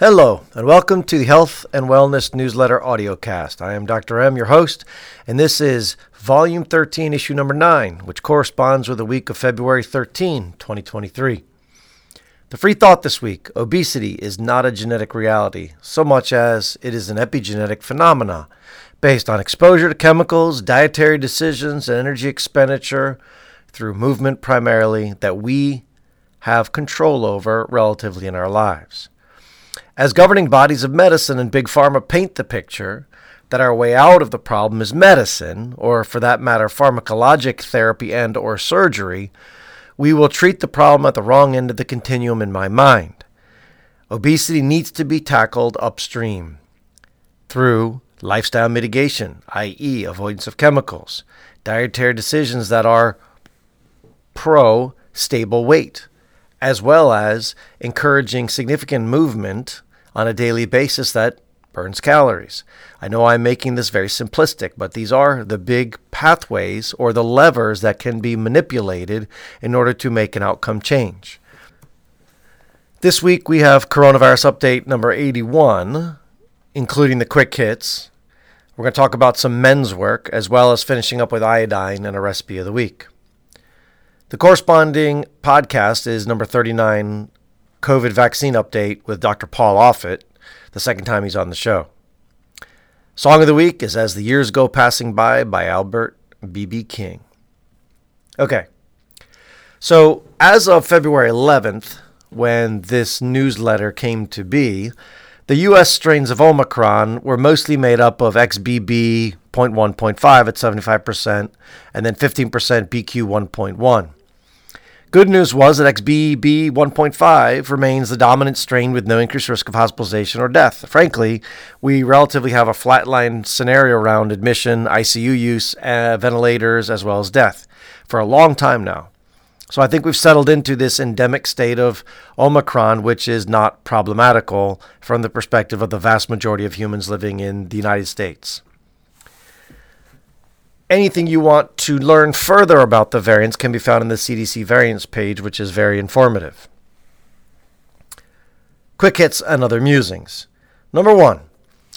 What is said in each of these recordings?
Hello, and welcome to the Health and Wellness Newsletter Audiocast. I am Dr. M, your host, and this is Volume 13, Issue Number 9, which corresponds with the week of February 13, 2023. The free thought this week obesity is not a genetic reality, so much as it is an epigenetic phenomena based on exposure to chemicals, dietary decisions, and energy expenditure through movement primarily that we have control over relatively in our lives. As governing bodies of medicine and big pharma paint the picture that our way out of the problem is medicine, or for that matter, pharmacologic therapy and or surgery, we will treat the problem at the wrong end of the continuum in my mind. Obesity needs to be tackled upstream through lifestyle mitigation, i.e., avoidance of chemicals, dietary decisions that are pro stable weight, as well as encouraging significant movement on a daily basis that burns calories. I know I'm making this very simplistic, but these are the big pathways or the levers that can be manipulated in order to make an outcome change. This week we have coronavirus update number 81, including the quick hits. We're going to talk about some men's work as well as finishing up with iodine and a recipe of the week. The corresponding podcast is number 39 COVID vaccine update with Dr. Paul Offit, the second time he's on the show. Song of the week is As the Years Go Passing By by Albert B.B. King. Okay. So, as of February 11th, when this newsletter came to be, the US strains of Omicron were mostly made up of XBB XBB.1.5 at 75% and then 15% BQ 1.1. Good news was that XBB 1.5 remains the dominant strain with no increased risk of hospitalization or death. Frankly, we relatively have a flatline scenario around admission, ICU use, uh, ventilators, as well as death for a long time now. So I think we've settled into this endemic state of Omicron, which is not problematical from the perspective of the vast majority of humans living in the United States anything you want to learn further about the variants can be found in the CDC variants page, which is very informative. Quick hits and other musings. Number one,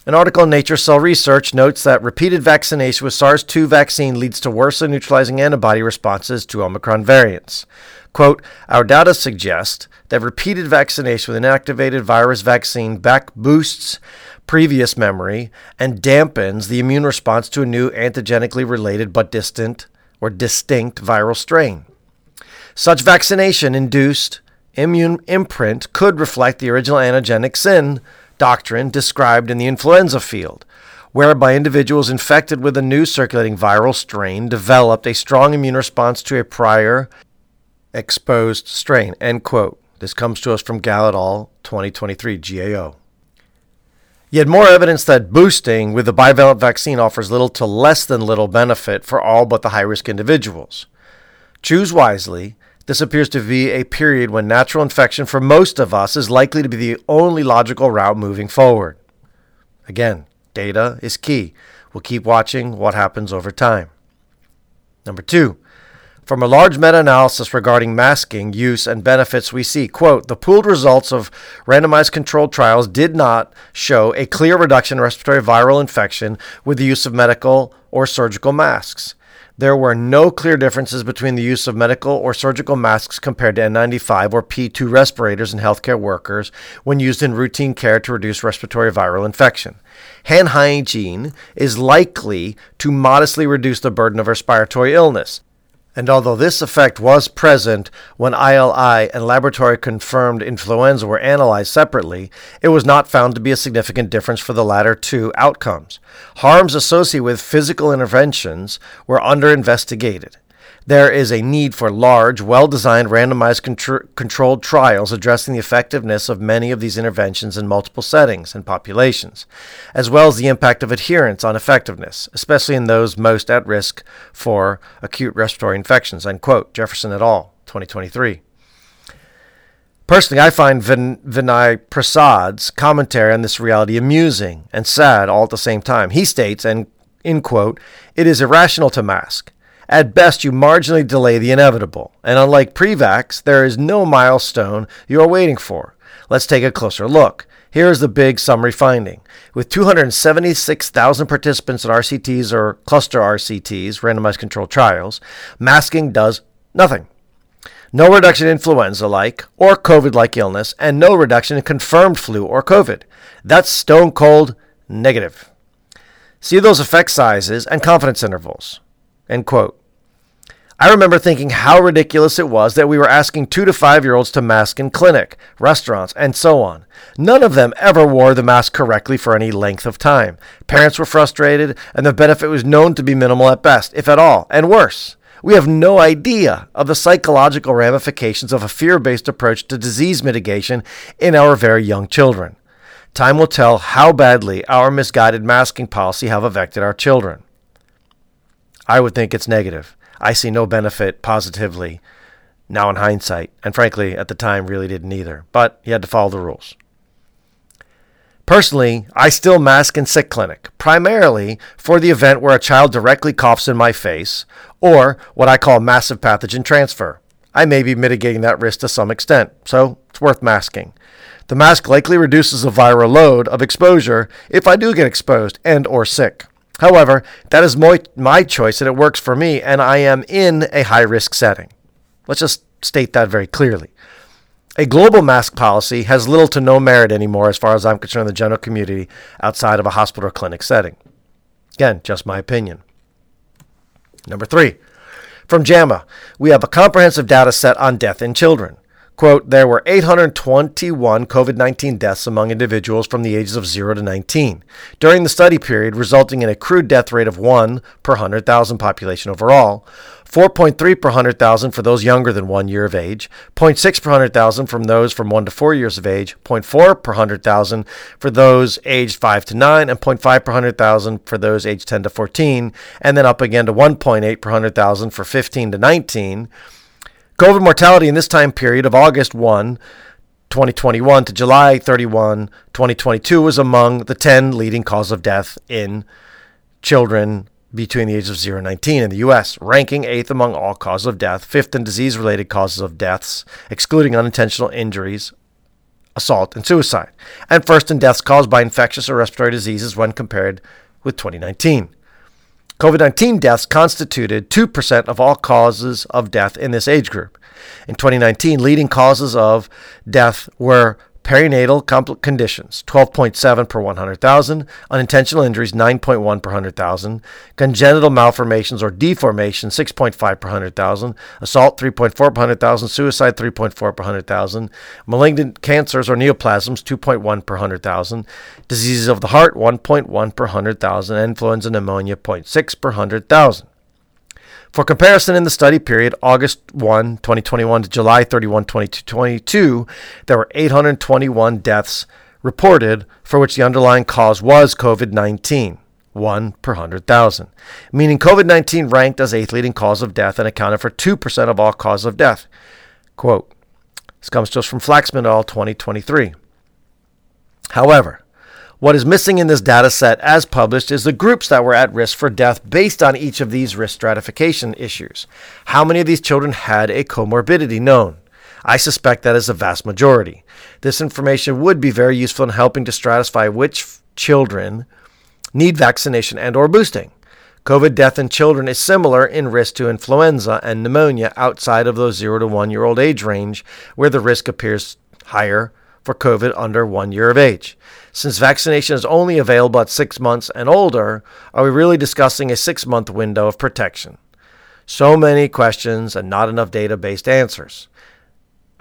an article in Nature Cell Research notes that repeated vaccination with SARS 2 vaccine leads to worse neutralizing antibody responses to Omicron variants. Quote, Our data suggest that repeated vaccination with inactivated virus vaccine back boosts previous memory and dampens the immune response to a new antigenically related but distant or distinct viral strain. Such vaccination induced immune imprint could reflect the original antigenic sin doctrine described in the influenza field, whereby individuals infected with a new circulating viral strain developed a strong immune response to a prior exposed strain. End quote. This comes to us from Gao 2023 GAO. Yet more evidence that boosting with the bivalent vaccine offers little to less than little benefit for all but the high risk individuals. Choose wisely. This appears to be a period when natural infection for most of us is likely to be the only logical route moving forward. Again, data is key. We'll keep watching what happens over time. Number two, from a large meta-analysis regarding masking use and benefits, we see, quote, the pooled results of randomized controlled trials did not show a clear reduction in respiratory viral infection with the use of medical or surgical masks. There were no clear differences between the use of medical or surgical masks compared to N95 or P2 respirators in healthcare workers when used in routine care to reduce respiratory viral infection. Hand hygiene is likely to modestly reduce the burden of respiratory illness. And although this effect was present when ILI and laboratory confirmed influenza were analyzed separately, it was not found to be a significant difference for the latter two outcomes. Harms associated with physical interventions were under investigated. There is a need for large, well designed, randomized contr- controlled trials addressing the effectiveness of many of these interventions in multiple settings and populations, as well as the impact of adherence on effectiveness, especially in those most at risk for acute respiratory infections. End quote. Jefferson et al., 2023. Personally, I find Vin- Vinay Prasad's commentary on this reality amusing and sad all at the same time. He states, and in quote, it is irrational to mask. At best, you marginally delay the inevitable. And unlike Prevax, there is no milestone you are waiting for. Let's take a closer look. Here is the big summary finding. With 276,000 participants in RCTs or cluster RCTs, randomized controlled trials, masking does nothing. No reduction in influenza like or COVID like illness, and no reduction in confirmed flu or COVID. That's stone cold negative. See those effect sizes and confidence intervals. End quote. I remember thinking how ridiculous it was that we were asking two to five year olds to mask in clinic, restaurants, and so on. None of them ever wore the mask correctly for any length of time. Parents were frustrated, and the benefit was known to be minimal at best, if at all, and worse. We have no idea of the psychological ramifications of a fear based approach to disease mitigation in our very young children. Time will tell how badly our misguided masking policy have affected our children. I would think it's negative. I see no benefit positively now in hindsight, and frankly, at the time, really didn't either. But you had to follow the rules. Personally, I still mask in sick clinic, primarily for the event where a child directly coughs in my face, or what I call massive pathogen transfer. I may be mitigating that risk to some extent, so it's worth masking. The mask likely reduces the viral load of exposure if I do get exposed and or sick. However, that is my, my choice and it works for me, and I am in a high risk setting. Let's just state that very clearly. A global mask policy has little to no merit anymore, as far as I'm concerned, in the general community outside of a hospital or clinic setting. Again, just my opinion. Number three, from JAMA, we have a comprehensive data set on death in children. Quote, there were 821 COVID 19 deaths among individuals from the ages of 0 to 19 during the study period, resulting in a crude death rate of 1 per 100,000 population overall. 4.3 per 100,000 for those younger than one year of age, 0.6 per 100,000 from those from 1 to 4 years of age, 0.4 per 100,000 for those aged 5 to 9, and 0.5 per 100,000 for those aged 10 to 14, and then up again to 1.8 per 100,000 for 15 to 19. COVID mortality in this time period of August 1, 2021 to July 31, 2022 was among the 10 leading causes of death in children between the ages of 0 and 19 in the U.S., ranking eighth among all causes of death, fifth in disease related causes of deaths, excluding unintentional injuries, assault, and suicide, and first in deaths caused by infectious or respiratory diseases when compared with 2019. COVID 19 deaths constituted 2% of all causes of death in this age group. In 2019, leading causes of death were perinatal conditions 12.7 per 100,000, unintentional injuries 9.1 per 100,000, congenital malformations or deformation 6.5 per 100,000, assault 3.4 per 100,000, suicide 3.4 per 100,000, malignant cancers or neoplasms 2.1 per 100,000, diseases of the heart 1.1 per 100,000, influenza and pneumonia 0.6 per 100,000. For comparison, in the study period, August 1, 2021 to July 31, 2022, there were 821 deaths reported for which the underlying cause was COVID 19, 1 per 100,000, meaning COVID 19 ranked as eighth leading cause of death and accounted for 2% of all causes of death. Quote, this comes to us from Flaxman et al. 2023. However, what is missing in this data set as published is the groups that were at risk for death based on each of these risk stratification issues. How many of these children had a comorbidity known? I suspect that is a vast majority. This information would be very useful in helping to stratify which children need vaccination and or boosting. COVID death in children is similar in risk to influenza and pneumonia outside of those 0 to 1 year old age range where the risk appears higher for COVID under 1 year of age. Since vaccination is only available at six months and older, are we really discussing a six month window of protection? So many questions and not enough data based answers.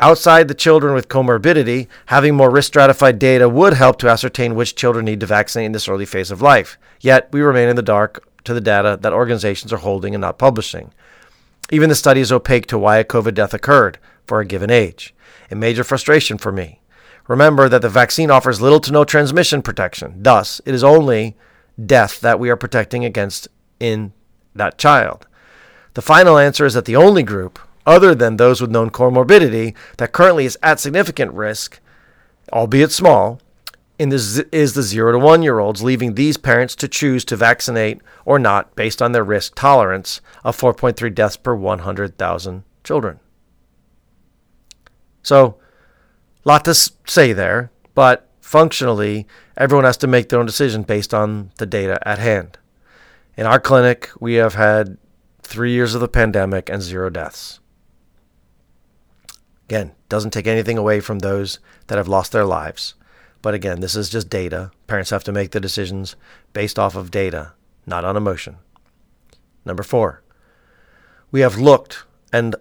Outside the children with comorbidity, having more risk stratified data would help to ascertain which children need to vaccinate in this early phase of life. Yet, we remain in the dark to the data that organizations are holding and not publishing. Even the study is opaque to why a COVID death occurred for a given age. A major frustration for me. Remember that the vaccine offers little to no transmission protection. Thus, it is only death that we are protecting against in that child. The final answer is that the only group, other than those with known comorbidity, that currently is at significant risk, albeit small, the, is the 0 to 1 year olds, leaving these parents to choose to vaccinate or not based on their risk tolerance of 4.3 deaths per 100,000 children. So, Lot to say there, but functionally, everyone has to make their own decision based on the data at hand. In our clinic, we have had three years of the pandemic and zero deaths. Again, doesn't take anything away from those that have lost their lives. But again, this is just data. Parents have to make the decisions based off of data, not on emotion. Number four, we have looked and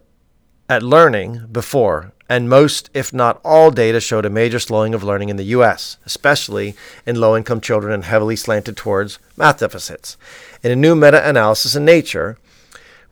at learning before, and most, if not all, data showed a major slowing of learning in the U.S., especially in low income children and heavily slanted towards math deficits. In a new meta analysis in Nature,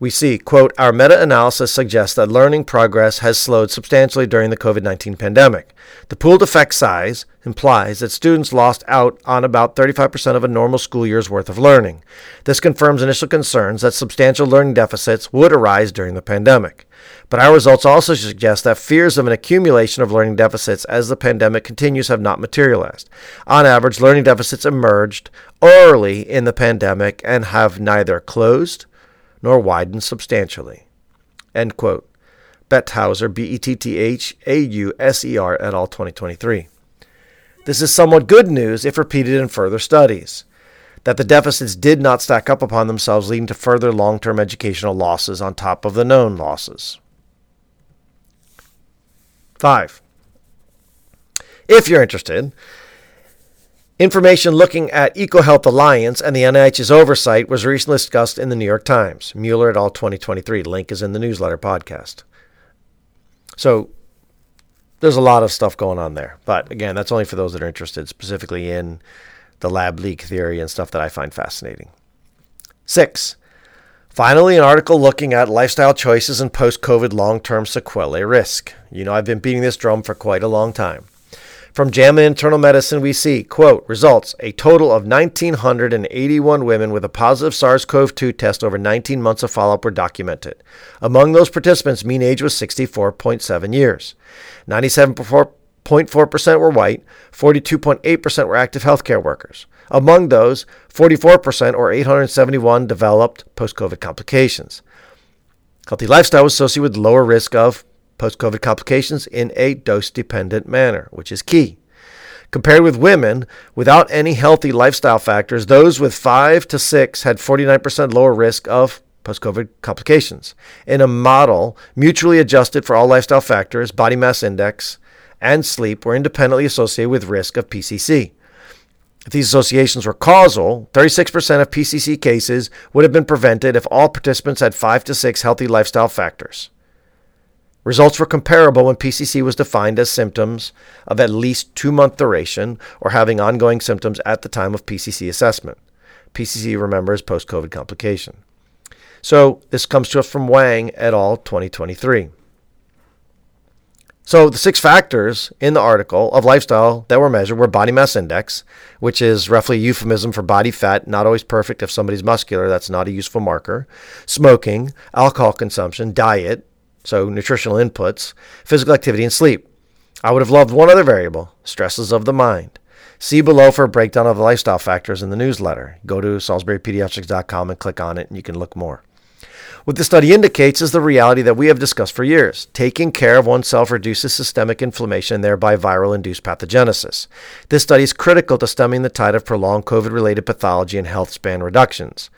we see, quote, our meta analysis suggests that learning progress has slowed substantially during the COVID 19 pandemic. The pooled effect size implies that students lost out on about 35% of a normal school year's worth of learning. This confirms initial concerns that substantial learning deficits would arise during the pandemic. But our results also suggest that fears of an accumulation of learning deficits as the pandemic continues have not materialized. On average, learning deficits emerged early in the pandemic and have neither closed nor widened substantially. End quote. Betthauser, B E T T H A U S E R, et al., 2023. This is somewhat good news if repeated in further studies that the deficits did not stack up upon themselves, leading to further long term educational losses on top of the known losses. 5. If you're interested, Information looking at EcoHealth Alliance and the NIH's oversight was recently discussed in the New York Times. Mueller et al. 2023. Link is in the newsletter podcast. So there's a lot of stuff going on there. But again, that's only for those that are interested specifically in the lab leak theory and stuff that I find fascinating. Six, finally, an article looking at lifestyle choices and post COVID long term sequelae risk. You know, I've been beating this drum for quite a long time. From JAMA Internal Medicine, we see, quote, results a total of 1,981 women with a positive SARS CoV 2 test over 19 months of follow up were documented. Among those participants, mean age was 64.7 years. 97.4% were white, 42.8% were active healthcare workers. Among those, 44% or 871 developed post COVID complications. Healthy lifestyle was associated with lower risk of post COVID complications in a dose dependent manner, which is key. Compared with women without any healthy lifestyle factors, those with 5 to 6 had 49% lower risk of post COVID complications. In a model mutually adjusted for all lifestyle factors, body mass index, and sleep were independently associated with risk of PCC. If these associations were causal, 36% of PCC cases would have been prevented if all participants had 5 to 6 healthy lifestyle factors. Results were comparable when PCC was defined as symptoms of at least two month duration or having ongoing symptoms at the time of PCC assessment. PCC, remember, is post COVID complication. So this comes to us from Wang et al. 2023. So the six factors in the article of lifestyle that were measured were body mass index, which is roughly a euphemism for body fat, not always perfect if somebody's muscular, that's not a useful marker, smoking, alcohol consumption, diet, so nutritional inputs, physical activity, and sleep. I would have loved one other variable stresses of the mind. See below for a breakdown of the lifestyle factors in the newsletter. Go to salisburypediatrics.com and click on it, and you can look more. What the study indicates is the reality that we have discussed for years. Taking care of oneself reduces systemic inflammation and thereby viral induced pathogenesis. This study is critical to stemming the tide of prolonged COVID related pathology and health span reductions.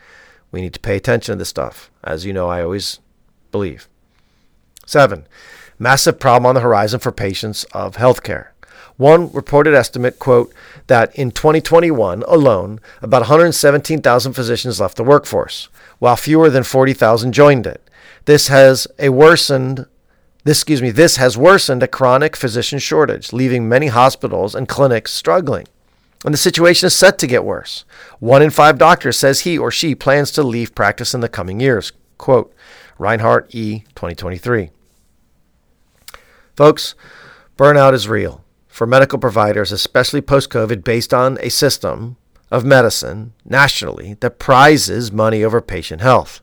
We need to pay attention to this stuff, as you know, I always believe. Seven, massive problem on the horizon for patients of healthcare. One reported estimate, quote, that in 2021 alone, about 117,000 physicians left the workforce, while fewer than 40,000 joined it. This has a worsened this, excuse me, this has worsened a chronic physician shortage, leaving many hospitals and clinics struggling. And the situation is set to get worse. One in five doctors says he or she plans to leave practice in the coming years. Quote, Reinhardt E. 2023. Folks, burnout is real for medical providers, especially post COVID, based on a system of medicine nationally that prizes money over patient health.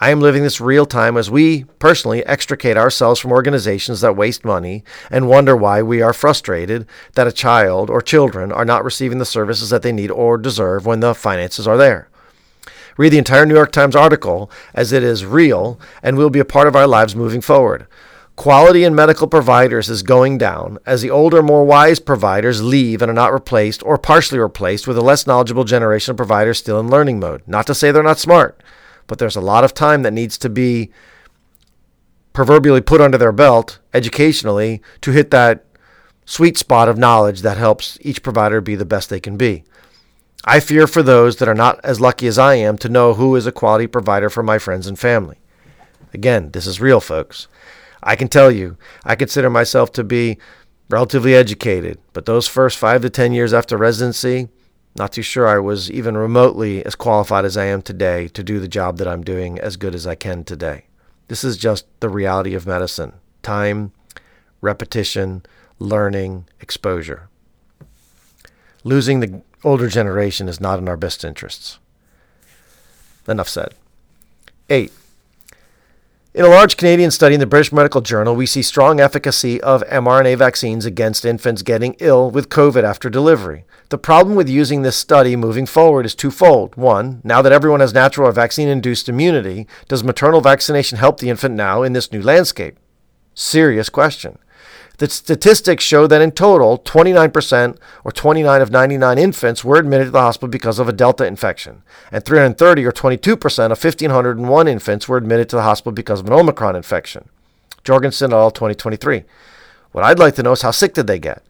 I am living this real time as we personally extricate ourselves from organizations that waste money and wonder why we are frustrated that a child or children are not receiving the services that they need or deserve when the finances are there. Read the entire New York Times article as it is real and will be a part of our lives moving forward. Quality in medical providers is going down as the older, more wise providers leave and are not replaced or partially replaced with a less knowledgeable generation of providers still in learning mode. Not to say they're not smart, but there's a lot of time that needs to be proverbially put under their belt educationally to hit that sweet spot of knowledge that helps each provider be the best they can be. I fear for those that are not as lucky as I am to know who is a quality provider for my friends and family. Again, this is real, folks. I can tell you, I consider myself to be relatively educated, but those first five to 10 years after residency, not too sure I was even remotely as qualified as I am today to do the job that I'm doing as good as I can today. This is just the reality of medicine time, repetition, learning, exposure. Losing the older generation is not in our best interests. Enough said. Eight, in a large Canadian study in the British Medical Journal, we see strong efficacy of mRNA vaccines against infants getting ill with COVID after delivery. The problem with using this study moving forward is twofold. One, now that everyone has natural or vaccine induced immunity, does maternal vaccination help the infant now in this new landscape? Serious question. The statistics show that in total, 29% or 29 of 99 infants were admitted to the hospital because of a Delta infection, and 330 or 22% of 1,501 infants were admitted to the hospital because of an Omicron infection. Jorgensen et al. 2023. What I'd like to know is how sick did they get?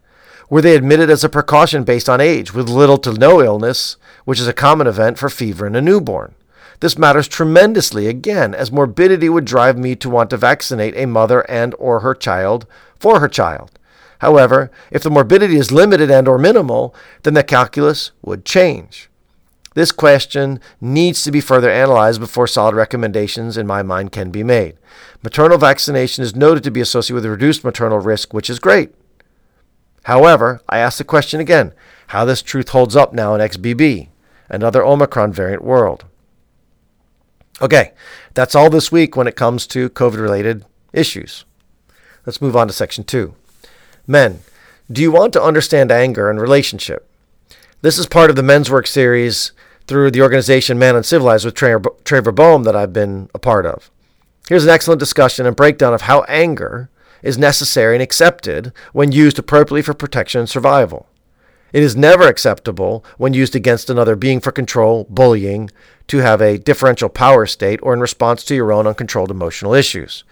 Were they admitted as a precaution based on age, with little to no illness, which is a common event for fever in a newborn? This matters tremendously again as morbidity would drive me to want to vaccinate a mother and or her child for her child. However, if the morbidity is limited and or minimal, then the calculus would change. This question needs to be further analyzed before solid recommendations in my mind can be made. Maternal vaccination is noted to be associated with reduced maternal risk, which is great. However, I ask the question again, how this truth holds up now in XBB, another Omicron variant world. Okay, that's all this week when it comes to COVID related issues. Let's move on to section two. Men, do you want to understand anger and relationship? This is part of the men's work series through the organization Man Uncivilized with Trevor Boehm that I've been a part of. Here's an excellent discussion and breakdown of how anger is necessary and accepted when used appropriately for protection and survival. It is never acceptable when used against another being for control, bullying, to have a differential power state, or in response to your own uncontrolled emotional issues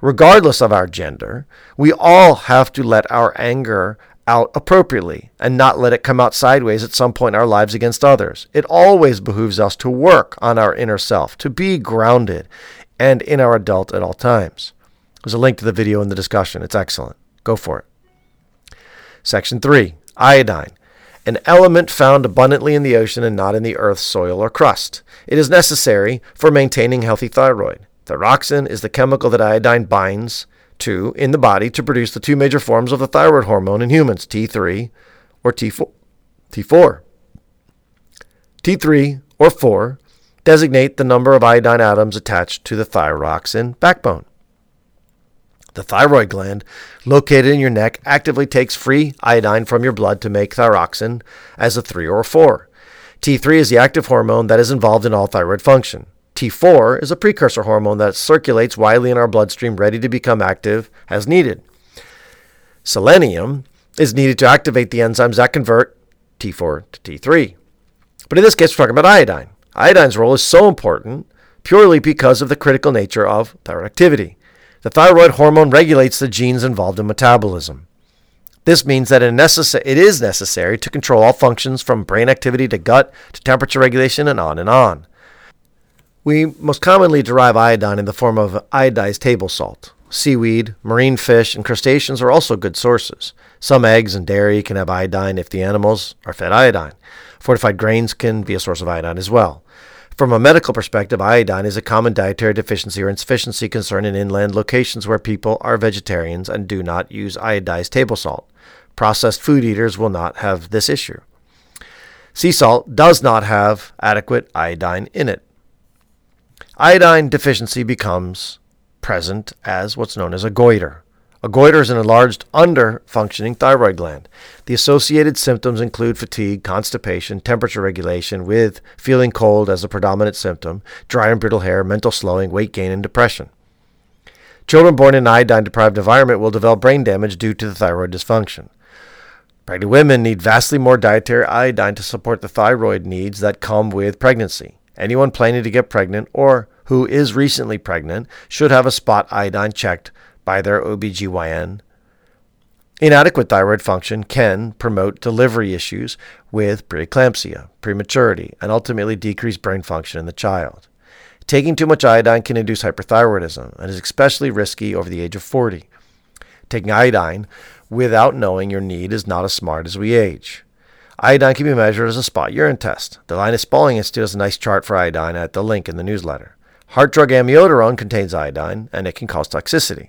regardless of our gender, we all have to let our anger out appropriately and not let it come out sideways at some point in our lives against others. It always behooves us to work on our inner self, to be grounded and in our adult at all times. There's a link to the video in the discussion. It's excellent. Go for it. Section 3 Iodine. An element found abundantly in the ocean and not in the earth's soil or crust. It is necessary for maintaining healthy thyroid. Thyroxin is the chemical that iodine binds to in the body to produce the two major forms of the thyroid hormone in humans, T3 or T4. T4. T3 or 4 designate the number of iodine atoms attached to the thyroxin backbone. The thyroid gland, located in your neck, actively takes free iodine from your blood to make thyroxin as a 3 or 4. T3 is the active hormone that is involved in all thyroid function. T4 is a precursor hormone that circulates widely in our bloodstream, ready to become active as needed. Selenium is needed to activate the enzymes that convert T4 to T3. But in this case, we're talking about iodine. Iodine's role is so important purely because of the critical nature of thyroid activity. The thyroid hormone regulates the genes involved in metabolism. This means that it is necessary to control all functions from brain activity to gut to temperature regulation and on and on. We most commonly derive iodine in the form of iodized table salt. Seaweed, marine fish, and crustaceans are also good sources. Some eggs and dairy can have iodine if the animals are fed iodine. Fortified grains can be a source of iodine as well. From a medical perspective, iodine is a common dietary deficiency or insufficiency concern in inland locations where people are vegetarians and do not use iodized table salt. Processed food eaters will not have this issue. Sea salt does not have adequate iodine in it iodine deficiency becomes present as what's known as a goiter. A goiter is an enlarged, under functioning thyroid gland. The associated symptoms include fatigue, constipation, temperature regulation, with feeling cold as a predominant symptom, dry and brittle hair, mental slowing, weight gain, and depression. Children born in an iodine deprived environment will develop brain damage due to the thyroid dysfunction. Pregnant women need vastly more dietary iodine to support the thyroid needs that come with pregnancy. Anyone planning to get pregnant or who is recently pregnant should have a spot iodine checked by their OBGYN. Inadequate thyroid function can promote delivery issues with preeclampsia, prematurity, and ultimately decrease brain function in the child. Taking too much iodine can induce hyperthyroidism and is especially risky over the age of 40. Taking iodine without knowing your need is not as smart as we age. Iodine can be measured as a spot urine test. The Linus Pauling Institute has a nice chart for iodine at the link in the newsletter. Heart drug amiodarone contains iodine, and it can cause toxicity.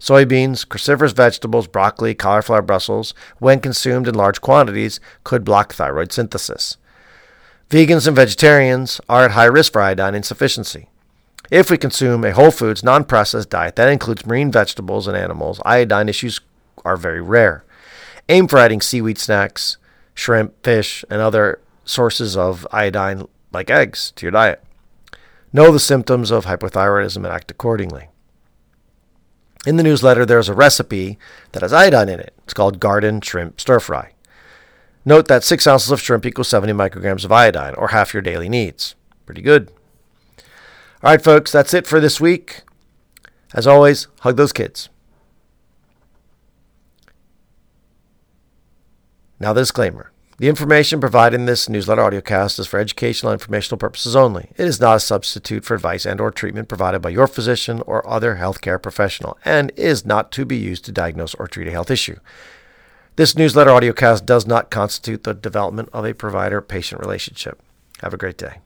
Soybeans, cruciferous vegetables, broccoli, cauliflower, Brussels, when consumed in large quantities, could block thyroid synthesis. Vegans and vegetarians are at high risk for iodine insufficiency. If we consume a whole foods, non processed diet that includes marine vegetables and animals, iodine issues are very rare. Aim for adding seaweed snacks, shrimp, fish, and other sources of iodine like eggs to your diet. Know the symptoms of hypothyroidism and act accordingly. In the newsletter, there's a recipe that has iodine in it. It's called Garden Shrimp Stir Fry. Note that 6 ounces of shrimp equals 70 micrograms of iodine, or half your daily needs. Pretty good. All right, folks, that's it for this week. As always, hug those kids. Now, the disclaimer. The information provided in this newsletter audiocast is for educational and informational purposes only. It is not a substitute for advice and or treatment provided by your physician or other healthcare professional and is not to be used to diagnose or treat a health issue. This newsletter audiocast does not constitute the development of a provider patient relationship. Have a great day.